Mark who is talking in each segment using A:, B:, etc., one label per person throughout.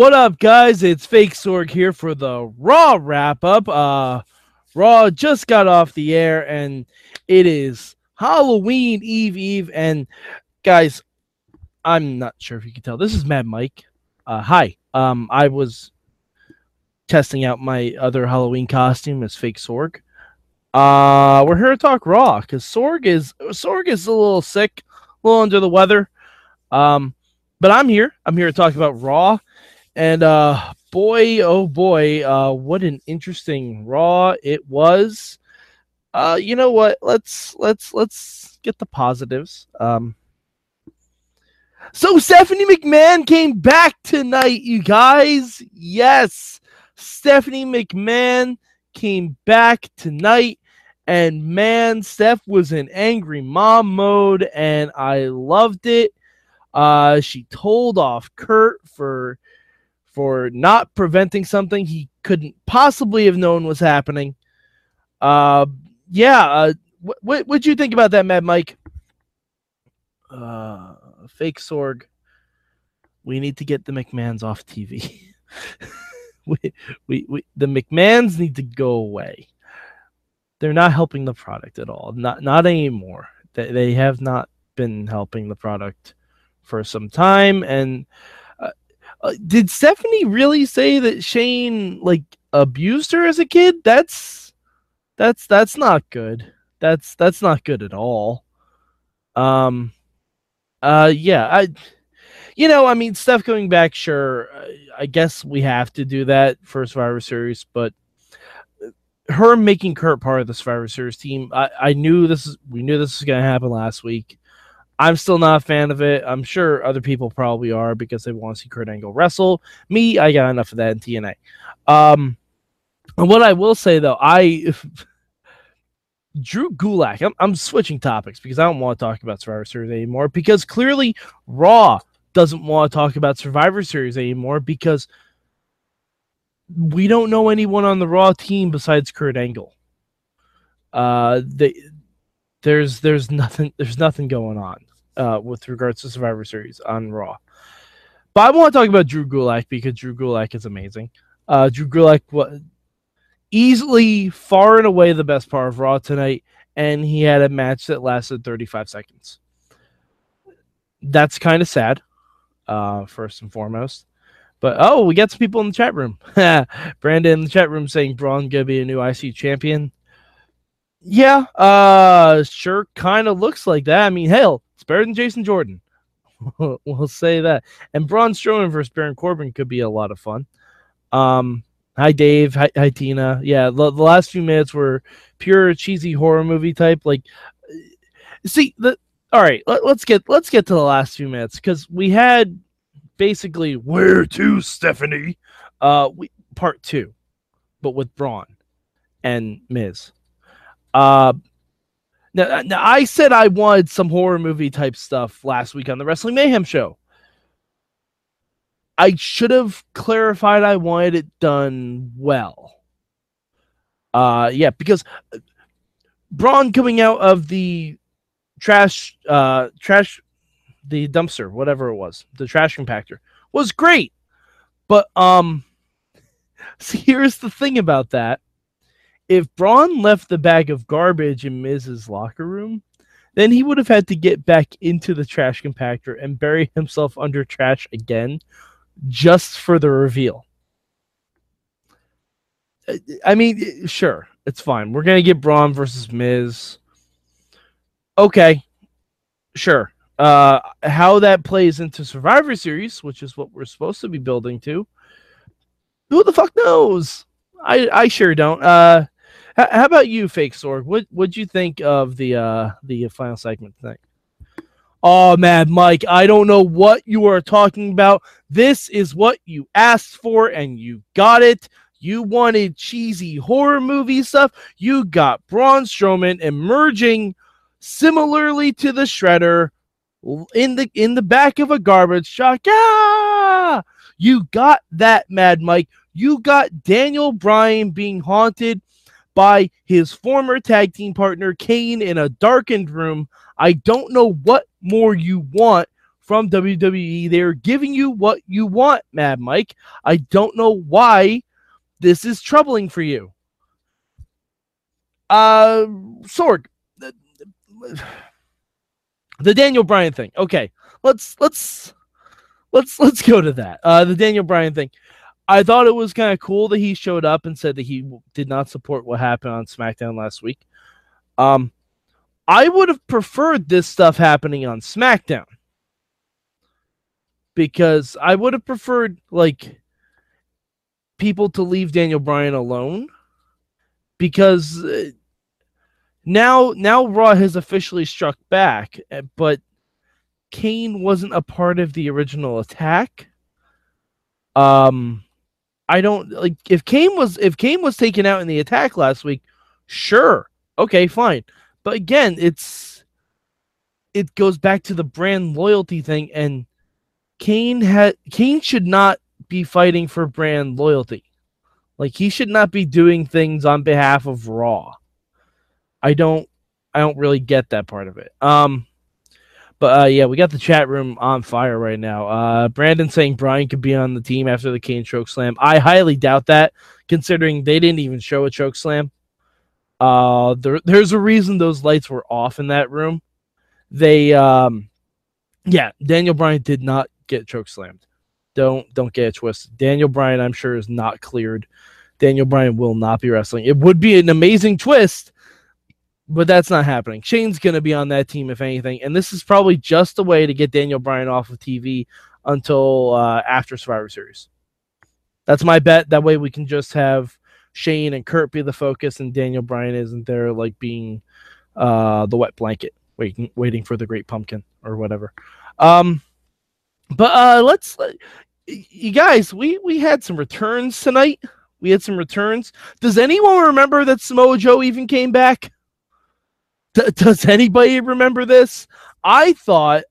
A: What up, guys? It's Fake Sorg here for the Raw wrap up. Uh, Raw just got off the air, and it is Halloween Eve Eve. And guys, I'm not sure if you can tell. This is Mad Mike. Uh, hi. Um, I was testing out my other Halloween costume as Fake Sorg. Uh, we're here to talk Raw because Sorg is Sorg is a little sick, a little under the weather. Um, but I'm here. I'm here to talk about Raw, and uh, boy, oh boy, uh, what an interesting Raw it was. Uh, you know what? Let's let's let's get the positives. Um, so Stephanie McMahon came back tonight, you guys. Yes, Stephanie McMahon came back tonight. And man, Steph was in angry mom mode, and I loved it. Uh, she told off Kurt for for not preventing something he couldn't possibly have known was happening. Uh, yeah. Uh, what would you think about that, Mad Mike? Uh, fake Sorg. We need to get the McMahons off TV. we, we, we, the McMahons need to go away. They're not helping the product at all. Not, not anymore. They, they have not been helping the product for some time. And uh, uh, did Stephanie really say that Shane like abused her as a kid? That's that's that's not good. That's that's not good at all. Um, uh, yeah, I, you know, I mean, Steph coming back, sure. I guess we have to do that for Survivor Series, but her making Kurt part of the Survivor Series team, I, I knew this is we knew this was going to happen last week. I'm still not a fan of it. I'm sure other people probably are because they want to see Kurt Angle wrestle. Me, I got enough of that in TNA. Um, and what I will say though, I Drew Gulak. I'm, I'm switching topics because I don't want to talk about Survivor Series anymore because clearly Raw doesn't want to talk about Survivor Series anymore because we don't know anyone on the Raw team besides Kurt Angle. Uh, they, there's there's nothing there's nothing going on uh, with regards to Survivor Series on Raw. But I want to talk about Drew Gulak because Drew Gulak is amazing. Uh, Drew Gulak was easily far and away the best part of Raw tonight, and he had a match that lasted 35 seconds. That's kind of sad, uh, first and foremost. But oh, we got some people in the chat room. Brandon in the chat room saying Braun gonna be a new IC champion. Yeah, uh, sure, kind of looks like that. I mean, hell, it's better than Jason Jordan. we'll say that. And Braun Strowman versus Baron Corbin could be a lot of fun. Um, hi Dave, hi, hi Tina. Yeah, the, the last few minutes were pure cheesy horror movie type. Like, see the. All right, let, let's get let's get to the last few minutes because we had basically where to Stephanie, uh, we part two, but with Braun and Miz. Uh, now, now, I said I wanted some horror movie type stuff last week on the Wrestling Mayhem show. I should have clarified I wanted it done well. Uh, yeah, because uh, Braun coming out of the trash, uh, trash, the dumpster, whatever it was, the trash compactor was great. But um, see, here's the thing about that if Braun left the bag of garbage in Miz's locker room, then he would have had to get back into the trash compactor and bury himself under trash again just for the reveal. I mean, sure, it's fine. We're gonna get Braun versus Miz. Okay, sure. Uh, how that plays into Survivor Series, which is what we're supposed to be building to, who the fuck knows? I I sure don't. Uh, how about you, Fake Sorg? What what'd you think of the uh the final segment thing? Oh, Mad Mike, I don't know what you are talking about. This is what you asked for, and you got it. You wanted cheesy horror movie stuff. You got Braun Strowman emerging similarly to the Shredder in the in the back of a garbage truck. Ah! You got that, Mad Mike. You got Daniel Bryan being haunted by his former tag team partner Kane in a darkened room. I don't know what more you want from WWE. They're giving you what you want, Mad Mike. I don't know why this is troubling for you. Uh, Sorg, the, the Daniel Bryan thing. Okay, let's let's let's let's go to that. Uh, the Daniel Bryan thing. I thought it was kind of cool that he showed up and said that he did not support what happened on SmackDown last week. Um, I would have preferred this stuff happening on SmackDown because I would have preferred like people to leave Daniel Bryan alone because uh, now now Raw has officially struck back, uh, but Kane wasn't a part of the original attack. Um I don't like if Kane was if Kane was taken out in the attack last week, sure. Okay, fine. But again, it's it goes back to the brand loyalty thing and Kane had Kane should not be fighting for brand loyalty. Like he should not be doing things on behalf of Raw. I don't I don't really get that part of it. Um but uh, yeah, we got the chat room on fire right now. Uh, Brandon saying Bryan could be on the team after the Kane choke slam. I highly doubt that, considering they didn't even show a choke slam. Uh, there, there's a reason those lights were off in that room. They, um, yeah, Daniel Bryan did not get choke slammed. Don't don't get it twisted. Daniel Bryan, I'm sure, is not cleared. Daniel Bryan will not be wrestling. It would be an amazing twist but that's not happening. Shane's going to be on that team, if anything. And this is probably just a way to get Daniel Bryan off of TV until uh, after Survivor Series. That's my bet. That way we can just have Shane and Kurt be the focus, and Daniel Bryan isn't there, like being uh, the wet blanket, waiting, waiting for the Great Pumpkin or whatever. Um, but uh, let's, you guys, we we had some returns tonight. We had some returns. Does anyone remember that Samoa Joe even came back? D- does anybody remember this? I thought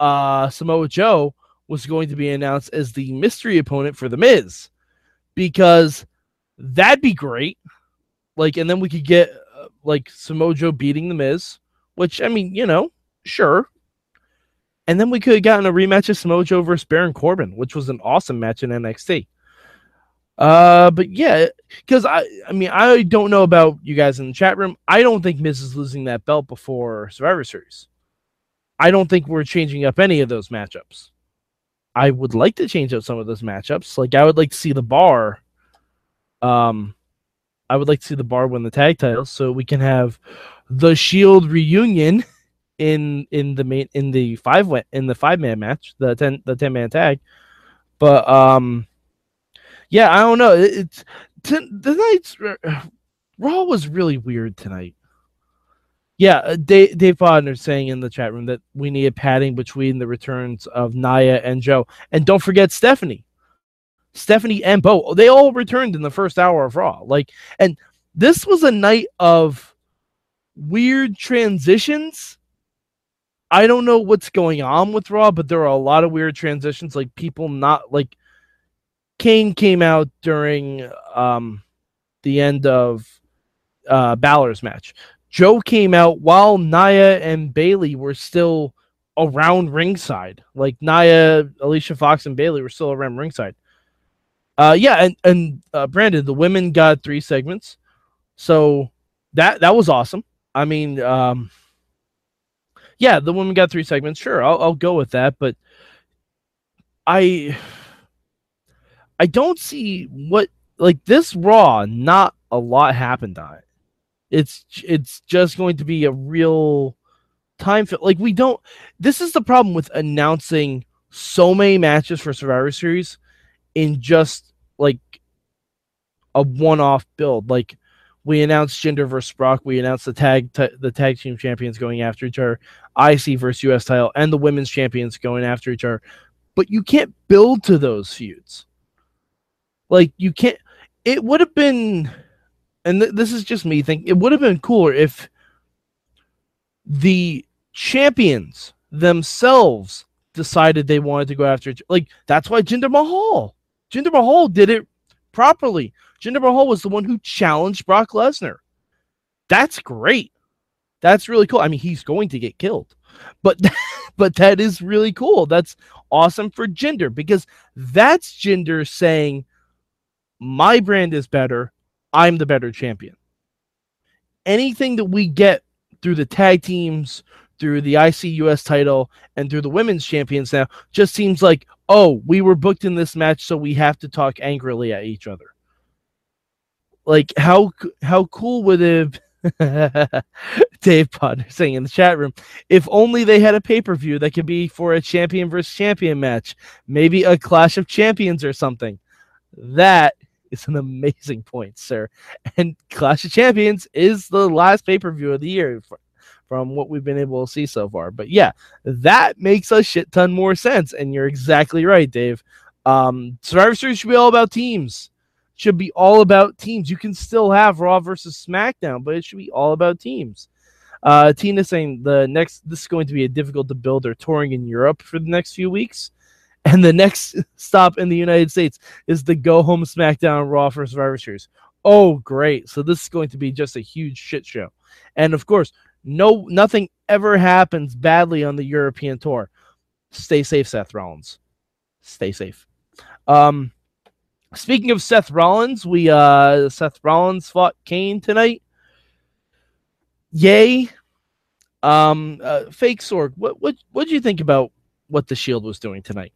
A: uh, Samoa Joe was going to be announced as the mystery opponent for The Miz because that'd be great. Like, and then we could get uh, like Samoa Joe beating The Miz, which I mean, you know, sure. And then we could have gotten a rematch of Samoa Joe versus Baron Corbin, which was an awesome match in NXT. Uh, but yeah, because I, I mean, I don't know about you guys in the chat room. I don't think Miz is losing that belt before Survivor Series. I don't think we're changing up any of those matchups. I would like to change up some of those matchups. Like I would like to see the bar. Um, I would like to see the bar win the tag titles so we can have the Shield reunion in in the main in the five in the five man match, the ten the ten man tag. But um yeah, I don't know. It, it's t- tonight's uh, Raw was really weird tonight. Yeah, uh, Dave, Dave Bodner saying in the chat room that we need a padding between the returns of Nia and Joe, and don't forget Stephanie, Stephanie and Bo. They all returned in the first hour of Raw. Like, and this was a night of weird transitions. I don't know what's going on with Raw, but there are a lot of weird transitions, like people not like Kane came out during um, the end of uh, Balor's match. Joe came out while Nia and Bayley were still around ringside. Like Nia, Alicia Fox, and Bayley were still around ringside. Uh, yeah, and and uh, Brandon, the women got three segments, so that that was awesome. I mean, um, yeah, the women got three segments. Sure, I'll I'll go with that, but I I don't see what like this Raw. Not a lot happened on it. It's it's just going to be a real time fit. Like we don't. This is the problem with announcing so many matches for Survivor Series in just like a one-off build. Like we announced Jinder versus Brock. We announced the tag t- the tag team champions going after each other. IC versus US title and the women's champions going after each other. But you can't build to those feuds. Like you can't. It would have been, and th- this is just me thinking. It would have been cooler if the champions themselves decided they wanted to go after. Like that's why Jinder Mahal. Jinder Mahal did it properly. Jinder Mahal was the one who challenged Brock Lesnar. That's great. That's really cool. I mean, he's going to get killed. But but that is really cool. That's awesome for Jinder because that's Jinder saying my brand is better. I'm the better champion. Anything that we get through the tag teams, through the ICUS title, and through the women's champions now just seems like, oh, we were booked in this match, so we have to talk angrily at each other. Like how how cool would it Dave Potter saying in the chat room, if only they had a pay per view that could be for a champion versus champion match, maybe a Clash of Champions or something. That is an amazing point, sir. And Clash of Champions is the last pay per view of the year from what we've been able to see so far. But yeah, that makes a shit ton more sense. And you're exactly right, Dave. Um, Survivor Series should be all about teams. Should be all about teams. You can still have Raw versus SmackDown, but it should be all about teams. Uh, Tina saying the next this is going to be a difficult to build. They're touring in Europe for the next few weeks, and the next stop in the United States is the Go Home SmackDown Raw for Survivor Series. Oh, great! So this is going to be just a huge shit show, and of course, no nothing ever happens badly on the European tour. Stay safe, Seth Rollins. Stay safe. Um, speaking of Seth Rollins, we uh Seth Rollins fought Kane tonight. Yay. Um, uh, fake Sorg. What what what do you think about what the Shield was doing tonight?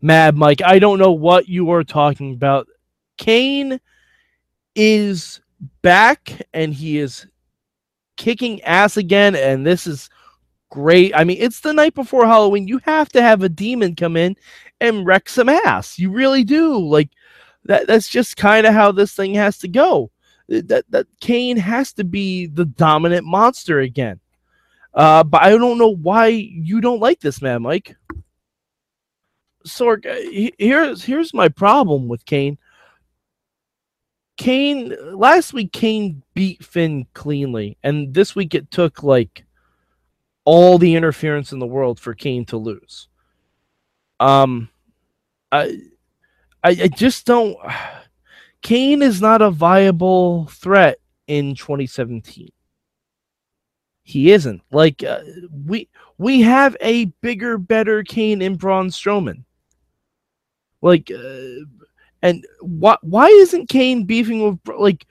A: Mad Mike, I don't know what you are talking about. Kane is back and he is kicking ass again, and this is great. I mean, it's the night before Halloween. You have to have a demon come in and wreck some ass. You really do. Like that that's just kind of how this thing has to go. That that Kane has to be the dominant monster again. Uh, but I don't know why you don't like this man, Mike. Sorg, uh, here's here's my problem with Kane. Kane last week Kane beat Finn cleanly, and this week it took like all the interference in the world for Kane to lose. Um, I, I, I just don't. Kane is not a viable threat in 2017. He isn't. Like uh, we we have a bigger, better Kane in Braun Strowman. Like, uh, and why why isn't Kane beefing with like?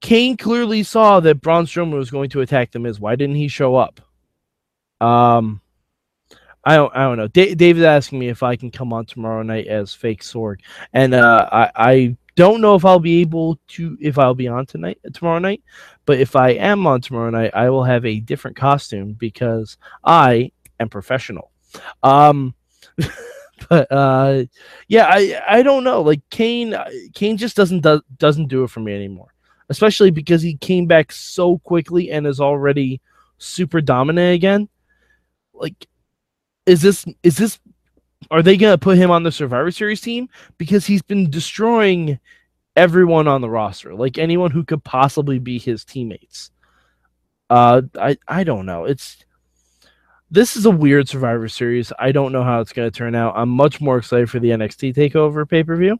A: Kane clearly saw that Braun Strowman was going to attack the Miz. Why didn't he show up? Um, I don't I don't know. D- David's asking me if I can come on tomorrow night as fake Sorg, and uh, I I don't know if I'll be able to if I'll be on tonight tomorrow night, but if I am on tomorrow night, I will have a different costume because I am professional. Um. but uh, yeah, I I don't know. Like Kane, Kane just doesn't do, doesn't do it for me anymore. Especially because he came back so quickly and is already super dominant again. Like, is this is this? Are they gonna put him on the Survivor Series team because he's been destroying everyone on the roster, like anyone who could possibly be his teammates? Uh, I I don't know. It's this is a weird Survivor Series. I don't know how it's going to turn out. I'm much more excited for the NXT Takeover pay per view,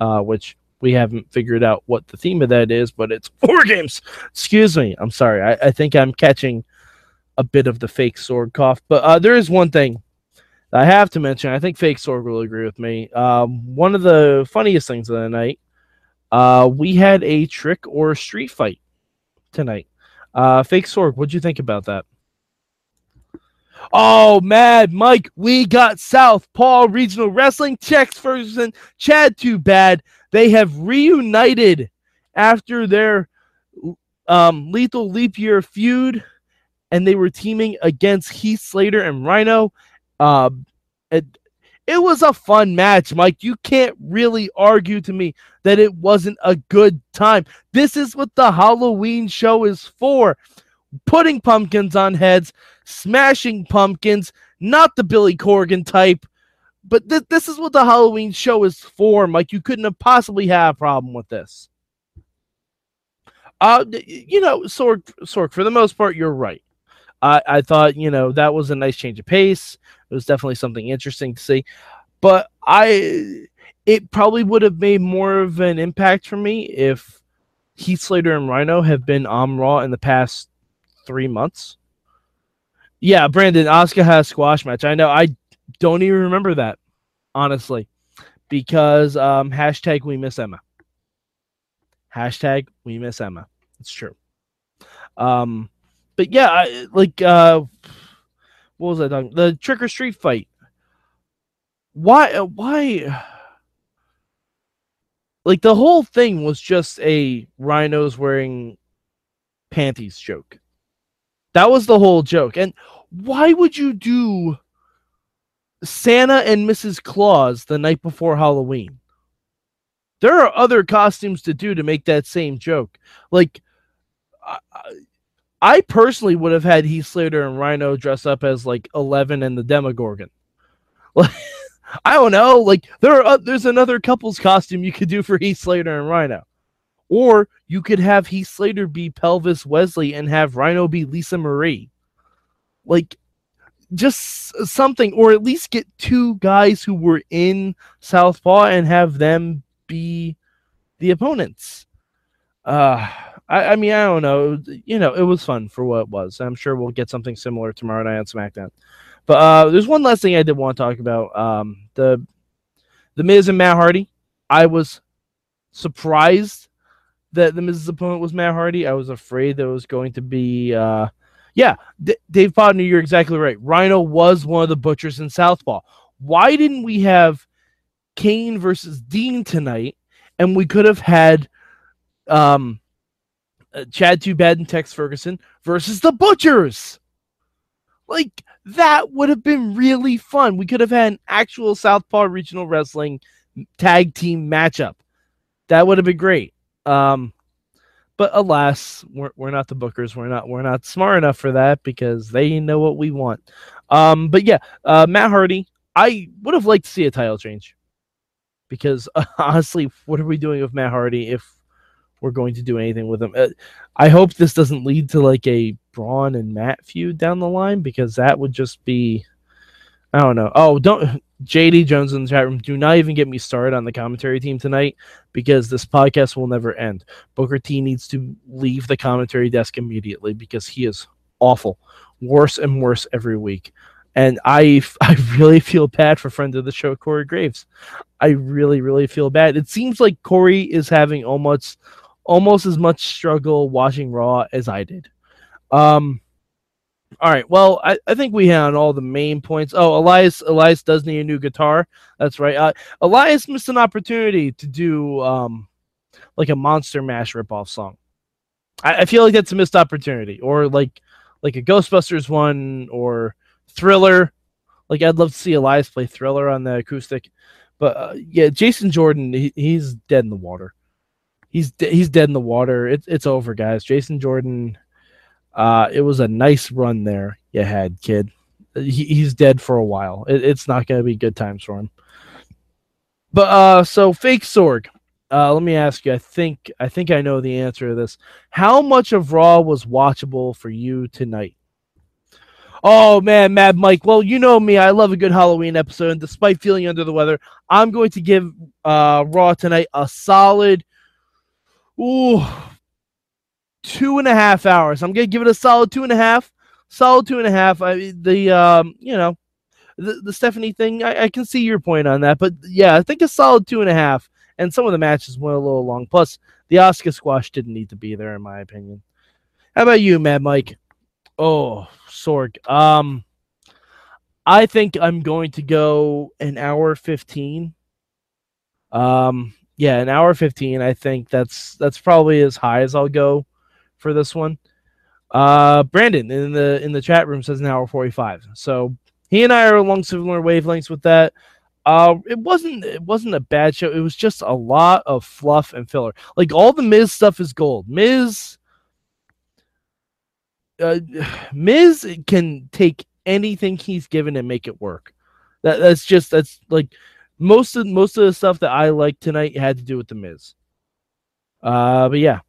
A: uh, which we haven't figured out what the theme of that is, but it's WarGames. Excuse me. I'm sorry. I, I think I'm catching a bit of the fake Sorg cough, but uh, there is one thing I have to mention. I think fake Sorg will agree with me. Um, one of the funniest things of the night, uh, we had a trick or street fight tonight. Uh, fake Sorg, what'd you think about that? Oh, Mad Mike, we got Southpaw Regional Wrestling, Tex Ferguson, Chad Too Bad. They have reunited after their um, Lethal Leap Year feud, and they were teaming against Heath Slater and Rhino. Uh, it, it was a fun match, Mike. You can't really argue to me that it wasn't a good time. This is what the Halloween show is for putting pumpkins on heads, smashing pumpkins, not the Billy Corgan type. But th- this is what the Halloween show is for, Mike. You couldn't have possibly had a problem with this. Uh, you know, Sorg, Sorg, for the most part, you're right. I, I thought, you know, that was a nice change of pace. It was definitely something interesting to see. But I, it probably would have made more of an impact for me if Heath Slater and Rhino have been on Raw in the past three months Yeah, Brandon, Asuka's squash match. I know. I don't even remember that, honestly, because um, hashtag we miss Emma. Hashtag we miss Emma. It's true. Um, but yeah, I, like uh, what was I talking? The trick or street fight. Why? Why? Like the whole thing was just a rhinos wearing panties joke. That was the whole joke. And why would you do Santa and Mrs. Claus the night before Halloween? There are other costumes to do to make that same joke. Like, I, I personally would have had Heath Slater and Rhino dress up as like Eleven and the Demogorgon. Like, I don't know. Like, there are uh, there's another couple's costume you could do for Heath Slater and Rhino. Or you could have Heath Slater be Pelvis Wesley and have Rhino be Lisa Marie. Like, just something, or at least get two guys who were in Southpaw and have them be the opponents. Uh, I, I mean, I don't know. You know, it was fun for what it was. I'm sure we'll get something similar tomorrow night on SmackDown. But uh, there's one last thing I did want to talk about. Um, the the Miz and Matt Hardy. I was surprised that the Miz's opponent was Matt Hardy. I was afraid that was going to be, uh, yeah, D- Dave Podner, you're exactly right. Rhino was one of the butchers in Southpaw. Why didn't we have Kane versus Dean tonight? And we could have had um, uh, Chad Too Bad and Tex Ferguson versus the Butchers. Like, that would have been really fun. We could have had an actual Southpaw Regional Wrestling tag team matchup. That would have been great. Um, but alas, we're, we're not the bookers. We're not we're not smart enough for that because they know what we want. Um, but yeah, uh, Matt Hardy. I would have liked to see a title change because uh, honestly, what are we doing with Matt Hardy if we're going to do anything with him? Uh, I hope this doesn't lead to like a Braun and Matt feud down the line because that would just be. I don't know. Oh, don't JD Jones in the chat room. Do not even get me started on the commentary team tonight because this podcast will never end. Booker T needs to leave the commentary desk immediately because he is awful, worse and worse every week. And I, I really feel bad for friend of the show Corey Graves. I really, really feel bad. It seems like Corey is having almost, almost as much struggle watching Raw as I did. Um, all right. Well, I, I think we on all the main points. Oh, Elias Elias does need a new guitar. That's right. Uh, Elias missed an opportunity to do um like a Monster Mash ripoff song. I, I feel like that's a missed opportunity, or like like a Ghostbusters one, or Thriller. Like I'd love to see Elias play Thriller on the acoustic, but uh, yeah, Jason Jordan he, he's dead in the water. He's de- he's dead in the water. It's it's over, guys. Jason Jordan uh, it was a nice run there you had, kid. He, he's dead for a while. It, it's not going to be good times for him. But uh, so fake Sorg. Uh, let me ask you. I think I think I know the answer to this. How much of Raw was watchable for you tonight? Oh man, Mad Mike. Well, you know me. I love a good Halloween episode, and despite feeling under the weather, I'm going to give uh, Raw tonight a solid, ooh, two and a half hours. I'm gonna give it a solid two and a half. Solid two and a half. I the um you know the, the Stephanie thing. I, I can see your point on that, but yeah, I think a solid two and a half. And some of the matches went a little long. Plus, the Asuka squash didn't need to be there, in my opinion. How about you, Mad Mike? Oh, Sorg. Um, I think I'm going to go an hour fifteen. Um, yeah, an hour fifteen. I think that's that's probably as high as I'll go for this one. Uh, Brandon in the in the chat room says an hour forty five. So he and I are along similar wavelengths with that. Uh, it wasn't it wasn't a bad show. It was just a lot of fluff and filler. Like all the Miz stuff is gold. Miz, uh, Miz can take anything he's given and make it work. That that's just that's like most of most of the stuff that I like tonight had to do with the Miz. Uh, but yeah,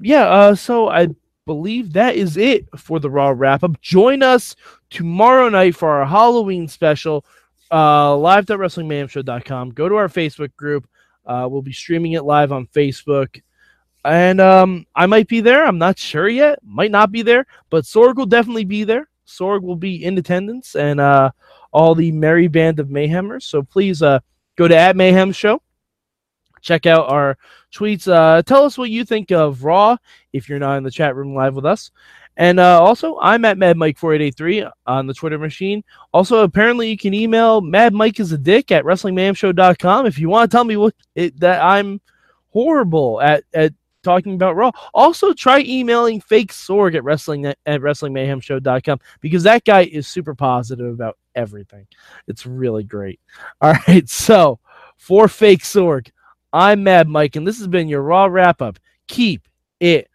A: yeah, uh, so I believe that is it for the Raw wrap up. Join us tomorrow night for our Halloween special, uh, live.wrestlingmayhemshow.com. Go to our Facebook group. Uh, we'll be streaming it live on Facebook. And um, I might be there. I'm not sure yet. Might not be there, but Sorg will definitely be there. Sorg will be in attendance and uh, all the merry band of Mayhemers. So please uh, go to at Mayhem Show. Check out our tweets. Uh, tell us what you think of Raw if you're not in the chat room live with us. And uh, also, I'm at MadMike4883 on the Twitter machine. Also, apparently, you can email MadMike is a dick at WrestlingMayhemShow.com if you want to tell me what it, that I'm horrible at, at talking about Raw. Also, try emailing fake Sorg at wrestling at WrestlingMayhemShow.com because that guy is super positive about everything. It's really great. All right, so for fake Sorg, I'm Mad Mike, and this has been your Raw wrap up. Keep it